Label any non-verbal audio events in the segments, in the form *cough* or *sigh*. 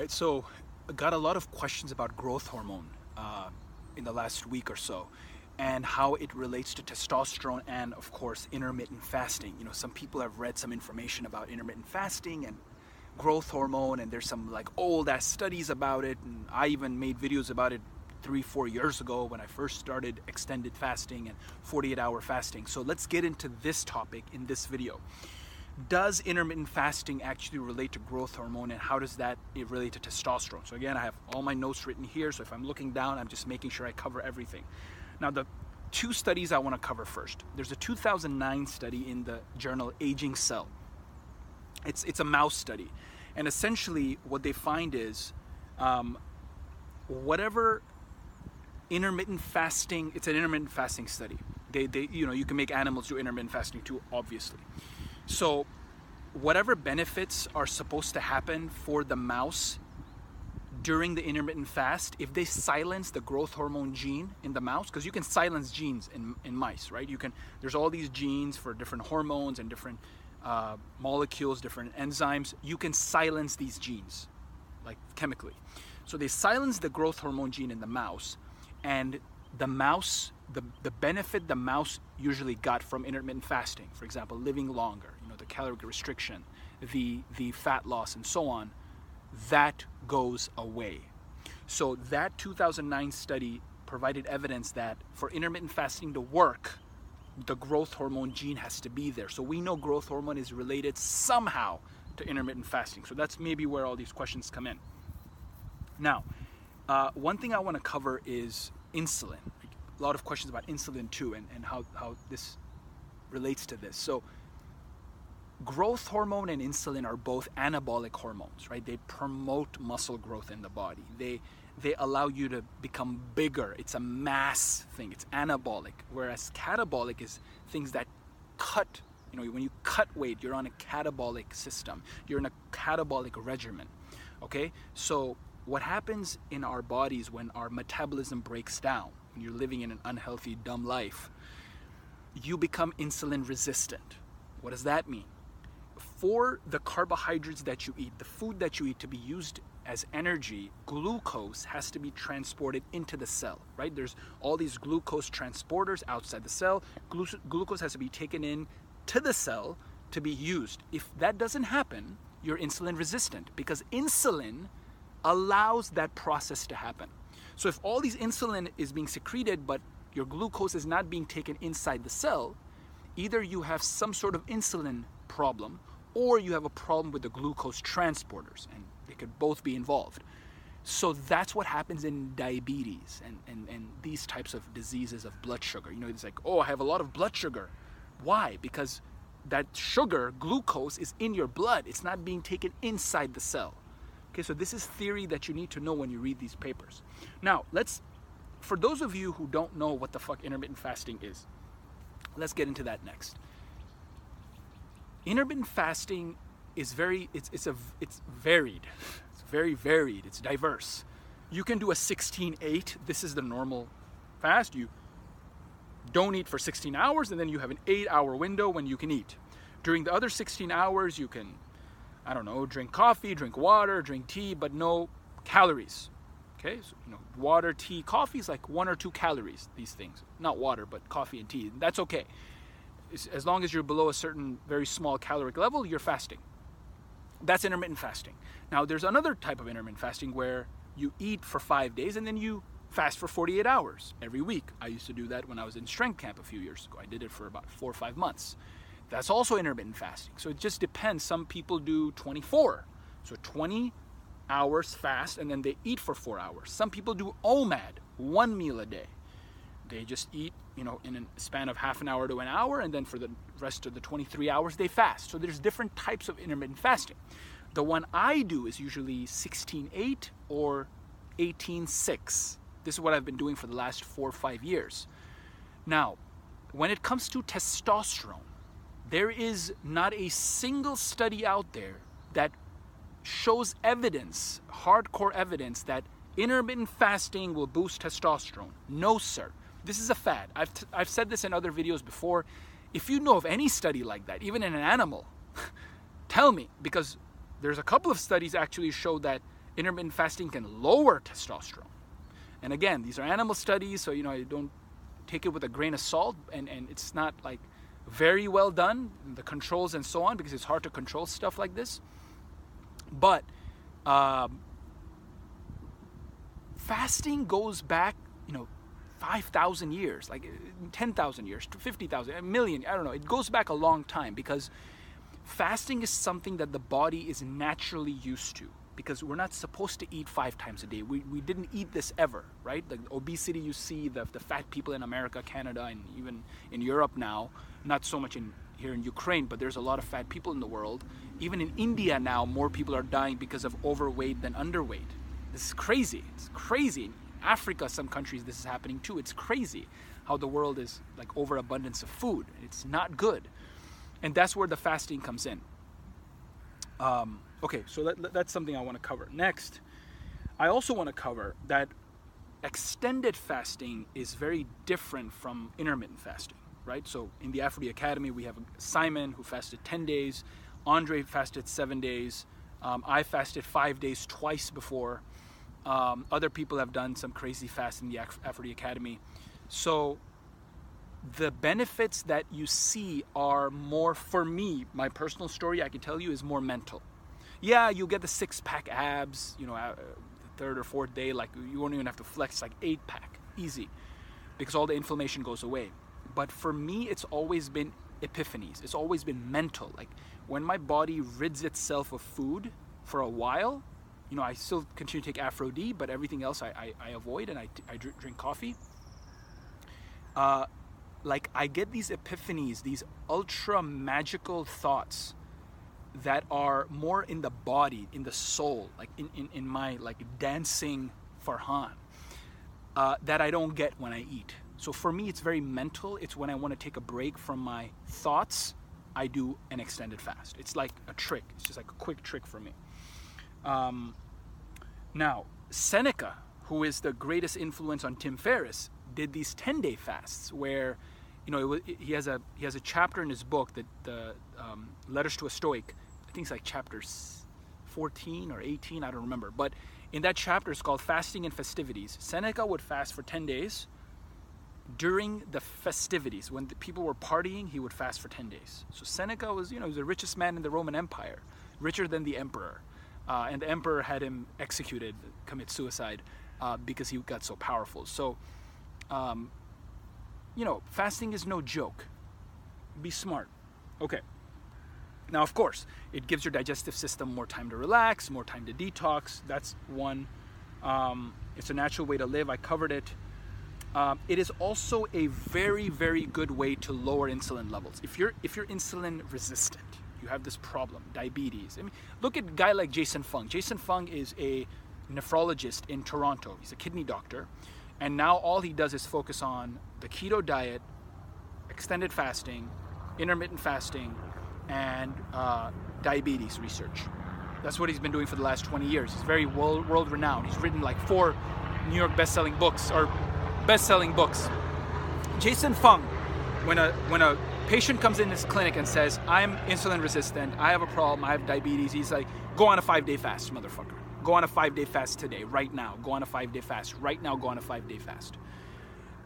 right, so I got a lot of questions about growth hormone uh, in the last week or so and how it relates to testosterone and, of course, intermittent fasting. You know, some people have read some information about intermittent fasting and growth hormone, and there's some like old ass studies about it, and I even made videos about it three, four years ago when I first started extended fasting and 48 hour fasting. So let's get into this topic in this video does intermittent fasting actually relate to growth hormone and how does that relate to testosterone? So again, I have all my notes written here. So if I'm looking down, I'm just making sure I cover everything. Now the two studies I want to cover first. There's a 2009 study in the journal Aging Cell. It's it's a mouse study, and essentially what they find is, um, whatever intermittent fasting. It's an intermittent fasting study. They they you know you can make animals do intermittent fasting too, obviously. So, whatever benefits are supposed to happen for the mouse during the intermittent fast, if they silence the growth hormone gene in the mouse, because you can silence genes in, in mice, right? You can. There's all these genes for different hormones and different uh, molecules, different enzymes. You can silence these genes, like chemically. So they silence the growth hormone gene in the mouse, and the mouse, the, the benefit the mouse usually got from intermittent fasting, for example, living longer, you know, the calorie restriction, the, the fat loss, and so on, that goes away. So that 2009 study provided evidence that for intermittent fasting to work, the growth hormone gene has to be there. So we know growth hormone is related somehow to intermittent fasting. So that's maybe where all these questions come in. Now, uh, one thing I want to cover is insulin. A lot of questions about insulin too, and, and how, how this relates to this. So growth hormone and insulin are both anabolic hormones, right? They promote muscle growth in the body. They they allow you to become bigger. It's a mass thing. It's anabolic, whereas catabolic is things that cut. You know, when you cut weight, you're on a catabolic system. You're in a catabolic regimen. Okay? So what happens in our bodies when our metabolism breaks down, when you're living in an unhealthy, dumb life, you become insulin resistant. What does that mean? for the carbohydrates that you eat, the food that you eat to be used as energy, glucose has to be transported into the cell, right? There's all these glucose transporters outside the cell. Glu- glucose has to be taken in to the cell to be used. If that doesn't happen, you're insulin resistant because insulin allows that process to happen. So if all these insulin is being secreted but your glucose is not being taken inside the cell, either you have some sort of insulin problem or you have a problem with the glucose transporters, and they could both be involved. So that's what happens in diabetes and, and, and these types of diseases of blood sugar. You know, it's like, oh, I have a lot of blood sugar. Why? Because that sugar, glucose, is in your blood. It's not being taken inside the cell. Okay, so this is theory that you need to know when you read these papers. Now, let's, for those of you who don't know what the fuck intermittent fasting is, let's get into that next. Intermittent fasting is very it's it's a it's varied. It's very varied. It's diverse. You can do a 16-8 this is the normal fast. You don't eat for 16 hours and then you have an 8 hour window when you can eat. During the other 16 hours you can i don't know drink coffee drink water drink tea but no calories okay so you know water tea coffee is like one or two calories these things not water but coffee and tea that's okay as long as you're below a certain very small caloric level, you're fasting. That's intermittent fasting. Now, there's another type of intermittent fasting where you eat for five days and then you fast for 48 hours every week. I used to do that when I was in strength camp a few years ago. I did it for about four or five months. That's also intermittent fasting. So it just depends. Some people do 24. So 20 hours fast and then they eat for four hours. Some people do OMAD, one meal a day. They just eat, you know, in a span of half an hour to an hour, and then for the rest of the 23 hours, they fast. So there's different types of intermittent fasting. The one I do is usually 16-8 or 18-6. This is what I've been doing for the last four or five years. Now, when it comes to testosterone, there is not a single study out there that shows evidence, hardcore evidence, that intermittent fasting will boost testosterone. No, sir. This is a fad. I've, t- I've said this in other videos before. If you know of any study like that, even in an animal, *laughs* tell me because there's a couple of studies actually show that intermittent fasting can lower testosterone. And again, these are animal studies, so you know, you don't take it with a grain of salt, and, and it's not like very well done, the controls and so on, because it's hard to control stuff like this. But um, fasting goes back, you know, 5,000 years, like 10,000 years, 50,000, a million, I don't know. It goes back a long time because fasting is something that the body is naturally used to because we're not supposed to eat five times a day. We, we didn't eat this ever, right? The obesity you see, the, the fat people in America, Canada, and even in Europe now, not so much in here in Ukraine, but there's a lot of fat people in the world. Even in India now, more people are dying because of overweight than underweight. This is crazy. It's crazy. In Africa, some countries, this is happening too. It's crazy how the world is like overabundance of food. It's not good. And that's where the fasting comes in. Um, okay, so that, that's something I want to cover. Next, I also want to cover that extended fasting is very different from intermittent fasting right? So in the Aphro-D Academy, we have Simon who fasted 10 days, Andre fasted seven days, um, I fasted five days twice before. Um, other people have done some crazy fast in the Aphro-D Academy. So the benefits that you see are more, for me, my personal story, I can tell you, is more mental. Yeah, you get the six pack abs, you know, uh, the third or fourth day, like you won't even have to flex, like eight pack, easy, because all the inflammation goes away. But for me, it's always been epiphanies. It's always been mental. Like when my body rids itself of food for a while, you know, I still continue to take Aphro D, but everything else I, I, I avoid and I, I drink coffee. Uh, like I get these epiphanies, these ultra magical thoughts that are more in the body, in the soul, like in, in, in my like dancing Farhan, uh, that I don't get when I eat. So for me, it's very mental. It's when I want to take a break from my thoughts, I do an extended fast. It's like a trick. It's just like a quick trick for me. Um, now, Seneca, who is the greatest influence on Tim Ferriss, did these 10-day fasts where, you know, it, it, he has a he has a chapter in his book that the um, Letters to a Stoic. I think it's like chapters 14 or 18. I don't remember, but in that chapter, it's called Fasting and Festivities. Seneca would fast for 10 days during the festivities, when the people were partying, he would fast for 10 days. So Seneca was, you know, he was the richest man in the Roman Empire, richer than the emperor. Uh, and the emperor had him executed, commit suicide, uh, because he got so powerful. So, um, you know, fasting is no joke. Be smart. Okay. Now, of course, it gives your digestive system more time to relax, more time to detox. That's one. Um, it's a natural way to live. I covered it. Um, it is also a very, very good way to lower insulin levels. If you're if you're insulin resistant, you have this problem, diabetes. I mean, look at a guy like Jason Fung. Jason Fung is a nephrologist in Toronto. He's a kidney doctor, and now all he does is focus on the keto diet, extended fasting, intermittent fasting, and uh, diabetes research. That's what he's been doing for the last 20 years. He's very world, world renowned. He's written like four New York best-selling books or best-selling books. Jason Fung, when a when a patient comes in his clinic and says, "I'm insulin resistant. I have a problem. I have diabetes," he's like, "Go on a five-day fast, motherfucker. Go on a five-day fast today, right now. Go on a five-day fast right now. Go on a five-day fast."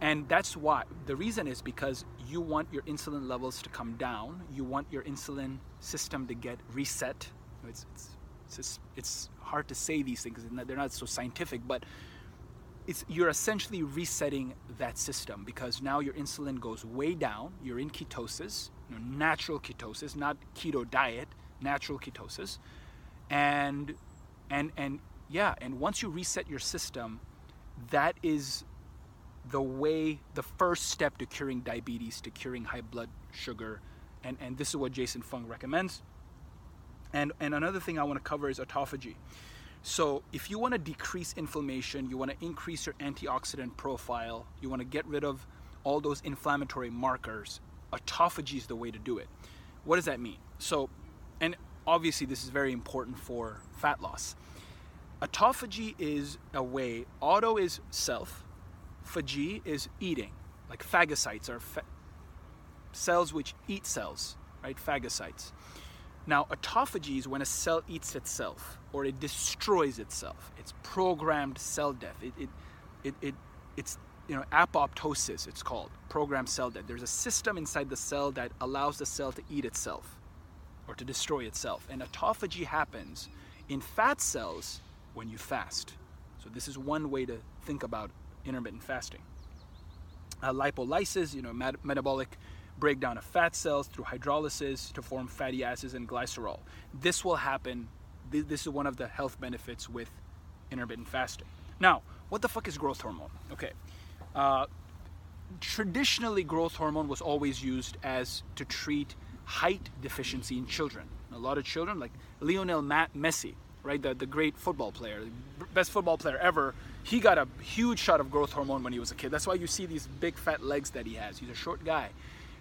And that's why the reason is because you want your insulin levels to come down. You want your insulin system to get reset. It's it's it's, it's hard to say these things; they're not so scientific, but it's you're essentially resetting that system because now your insulin goes way down. You're in ketosis, you know, natural ketosis, not keto diet, natural ketosis, and and and yeah, and once you reset your system, that is the way, the first step to curing diabetes, to curing high blood sugar, and and this is what Jason Fung recommends. And and another thing I want to cover is autophagy. So, if you want to decrease inflammation, you want to increase your antioxidant profile, you want to get rid of all those inflammatory markers, autophagy is the way to do it. What does that mean? So, and obviously, this is very important for fat loss. Autophagy is a way, auto is self, phagy is eating. Like phagocytes are fa- cells which eat cells, right? Phagocytes. Now, autophagy is when a cell eats itself or it destroys itself. It's programmed cell death. It, it, it, it, it's you know apoptosis. It's called programmed cell death. There's a system inside the cell that allows the cell to eat itself or to destroy itself. And autophagy happens in fat cells when you fast. So this is one way to think about intermittent fasting. Uh, lipolysis, you know, met- metabolic breakdown of fat cells through hydrolysis to form fatty acids and glycerol. This will happen. Th- this is one of the health benefits with intermittent fasting. Now, what the fuck is growth hormone? Okay. Uh, traditionally, growth hormone was always used as to treat height deficiency in children. A lot of children, like Lionel Messi, right, the, the great football player, best football player ever, he got a huge shot of growth hormone when he was a kid. That's why you see these big fat legs that he has. He's a short guy.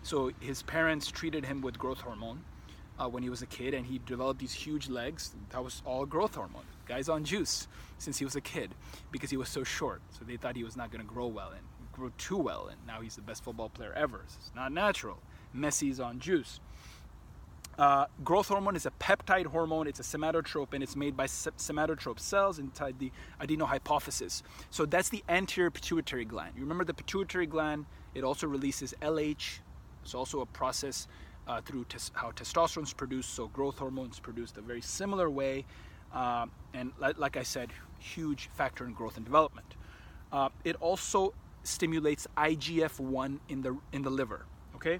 So his parents treated him with growth hormone uh, when he was a kid, and he developed these huge legs. That was all growth hormone. Guy's on juice since he was a kid because he was so short. So they thought he was not going to grow well and grow too well, and now he's the best football player ever. It's not natural. Messi's on juice. Uh, growth hormone is a peptide hormone. It's a somatotrope, and it's made by somatotrope cells inside the adenohypophysis. So that's the anterior pituitary gland. You remember the pituitary gland? It also releases LH. It's also a process uh, through tes- how testosterone is produced. So growth hormones produced a very similar way. Uh, and li- like I said, huge factor in growth and development. Uh, it also stimulates IGF-1 in the in the liver. Okay.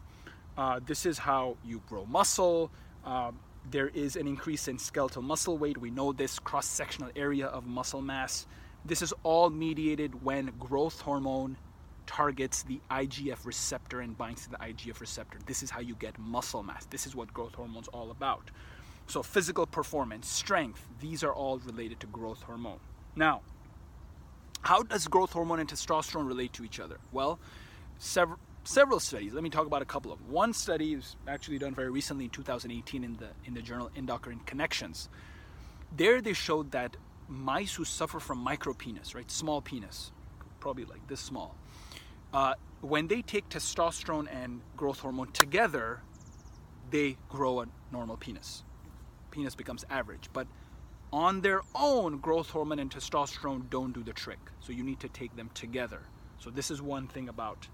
Uh, this is how you grow muscle. Uh, there is an increase in skeletal muscle weight. We know this cross sectional area of muscle mass. This is all mediated when growth hormone targets the IGF receptor and binds to the IGF receptor. This is how you get muscle mass. This is what growth hormone is all about. So, physical performance, strength, these are all related to growth hormone. Now, how does growth hormone and testosterone relate to each other? Well, several several studies. Let me talk about a couple of them. One study is actually done very recently in 2018 in the in the journal Endocrine Connections. There they showed that mice who suffer from micropenis, right, small penis, probably like this small, uh, when they take testosterone and growth hormone together, they grow a normal penis. Penis becomes average, but on their own, growth hormone and testosterone don't do the trick. So you need to take them together. So this is one thing about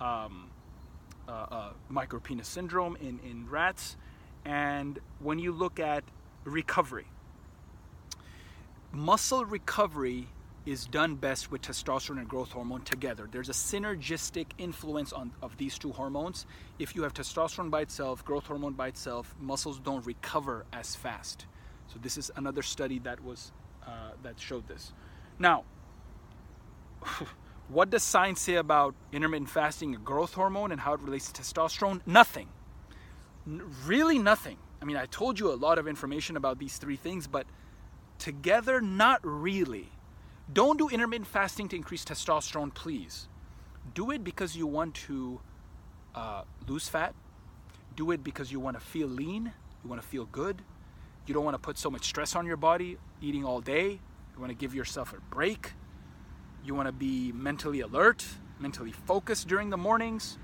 um, uh, uh, micropenis syndrome in, in rats. And when you look at recovery, muscle recovery is done best with testosterone and growth hormone together. There's a synergistic influence on, of these two hormones. If you have testosterone by itself, growth hormone by itself, muscles don't recover as fast. So this is another study that was uh, that showed this. Now, *sighs* what does science say about intermittent fasting growth hormone and how it relates to testosterone? Nothing. N- really nothing. I mean, I told you a lot of information about these three things, but together, not really. Don't do intermittent fasting to increase testosterone, please. Do it because you want to uh, lose fat. Do it because you want to feel lean. You want to feel good. You don't want to put so much stress on your body eating all day. You want to give yourself a break you want to be mentally alert, mentally focused during the mornings,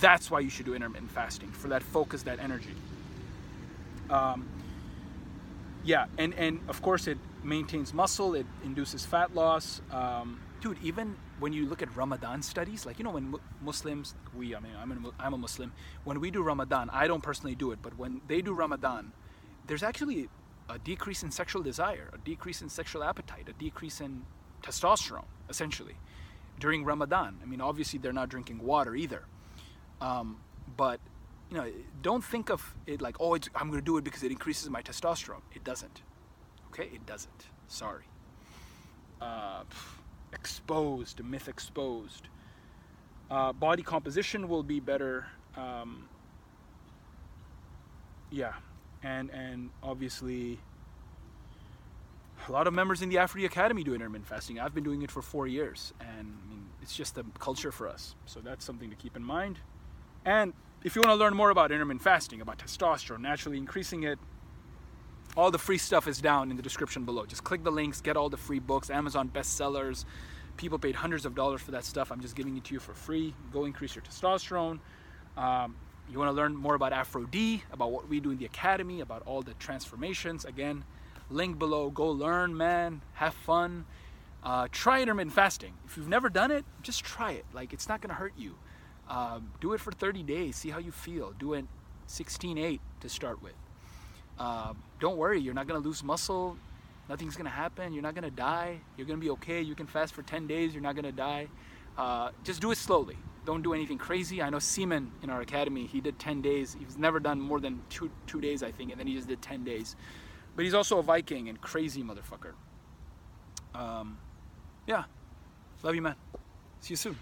that's why you should do intermittent fasting for that focus, that energy. Um, yeah, and, and of course, it maintains muscle, it induces fat loss. Um, dude, even when you look at Ramadan studies, like, you know, when Muslims, we, I mean, I'm a, I'm a Muslim, when we do Ramadan, I don't personally do it, but when they do Ramadan, there's actually a decrease in sexual desire, a decrease in sexual appetite, a decrease in testosterone, essentially, during Ramadan. I mean, obviously, they're not drinking water either. Um, but, you know, don't think of it like, oh, I'm going to do it because it increases my testosterone. It doesn't. Okay? It doesn't. Sorry. Uh, exposed, myth exposed. Uh, body composition will be better. Um, yeah. And, and obviously, a lot of members in the Aphro-D Academy do intermittent fasting. I've been doing it for four years, and I mean, it's just a culture for us. So that's something to keep in mind. And if you want to learn more about intermittent fasting, about testosterone, naturally increasing it, all the free stuff is down in the description below. Just click the links, get all the free books, Amazon bestsellers. People paid hundreds of dollars for that stuff. I'm just giving it to you for free. Go increase your testosterone. Um, you want to learn more about Aphro-D, about what we do in the academy, about all the transformations, again, link below. Go learn, man. Have fun. Uh, try intermittent fasting. If you've never done it, just try it. Like it's not gonna hurt you. Um, do it for 30 days. See how you feel. Do it 16-8 to start with. Uh, don't worry. You're not gonna lose muscle. Nothing's gonna happen. You're not gonna die. You're gonna be okay. You can fast for 10 days. You're not gonna die. Uh, just do it slowly. Don't do anything crazy. I know Seaman in our academy. He did 10 days. He's never done more than two two days, I think, and then he just did 10 days. But he's also a Viking and crazy motherfucker. Um, yeah. Love you, man. See you soon.